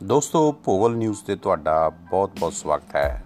ਦੋਸਤੋ ਭੋਗਲ ਨਿਊਜ਼ ਤੇ ਤੁਹਾਡਾ ਬਹੁਤ-ਬਹੁਤ ਸਵਾਗਤ ਹੈ।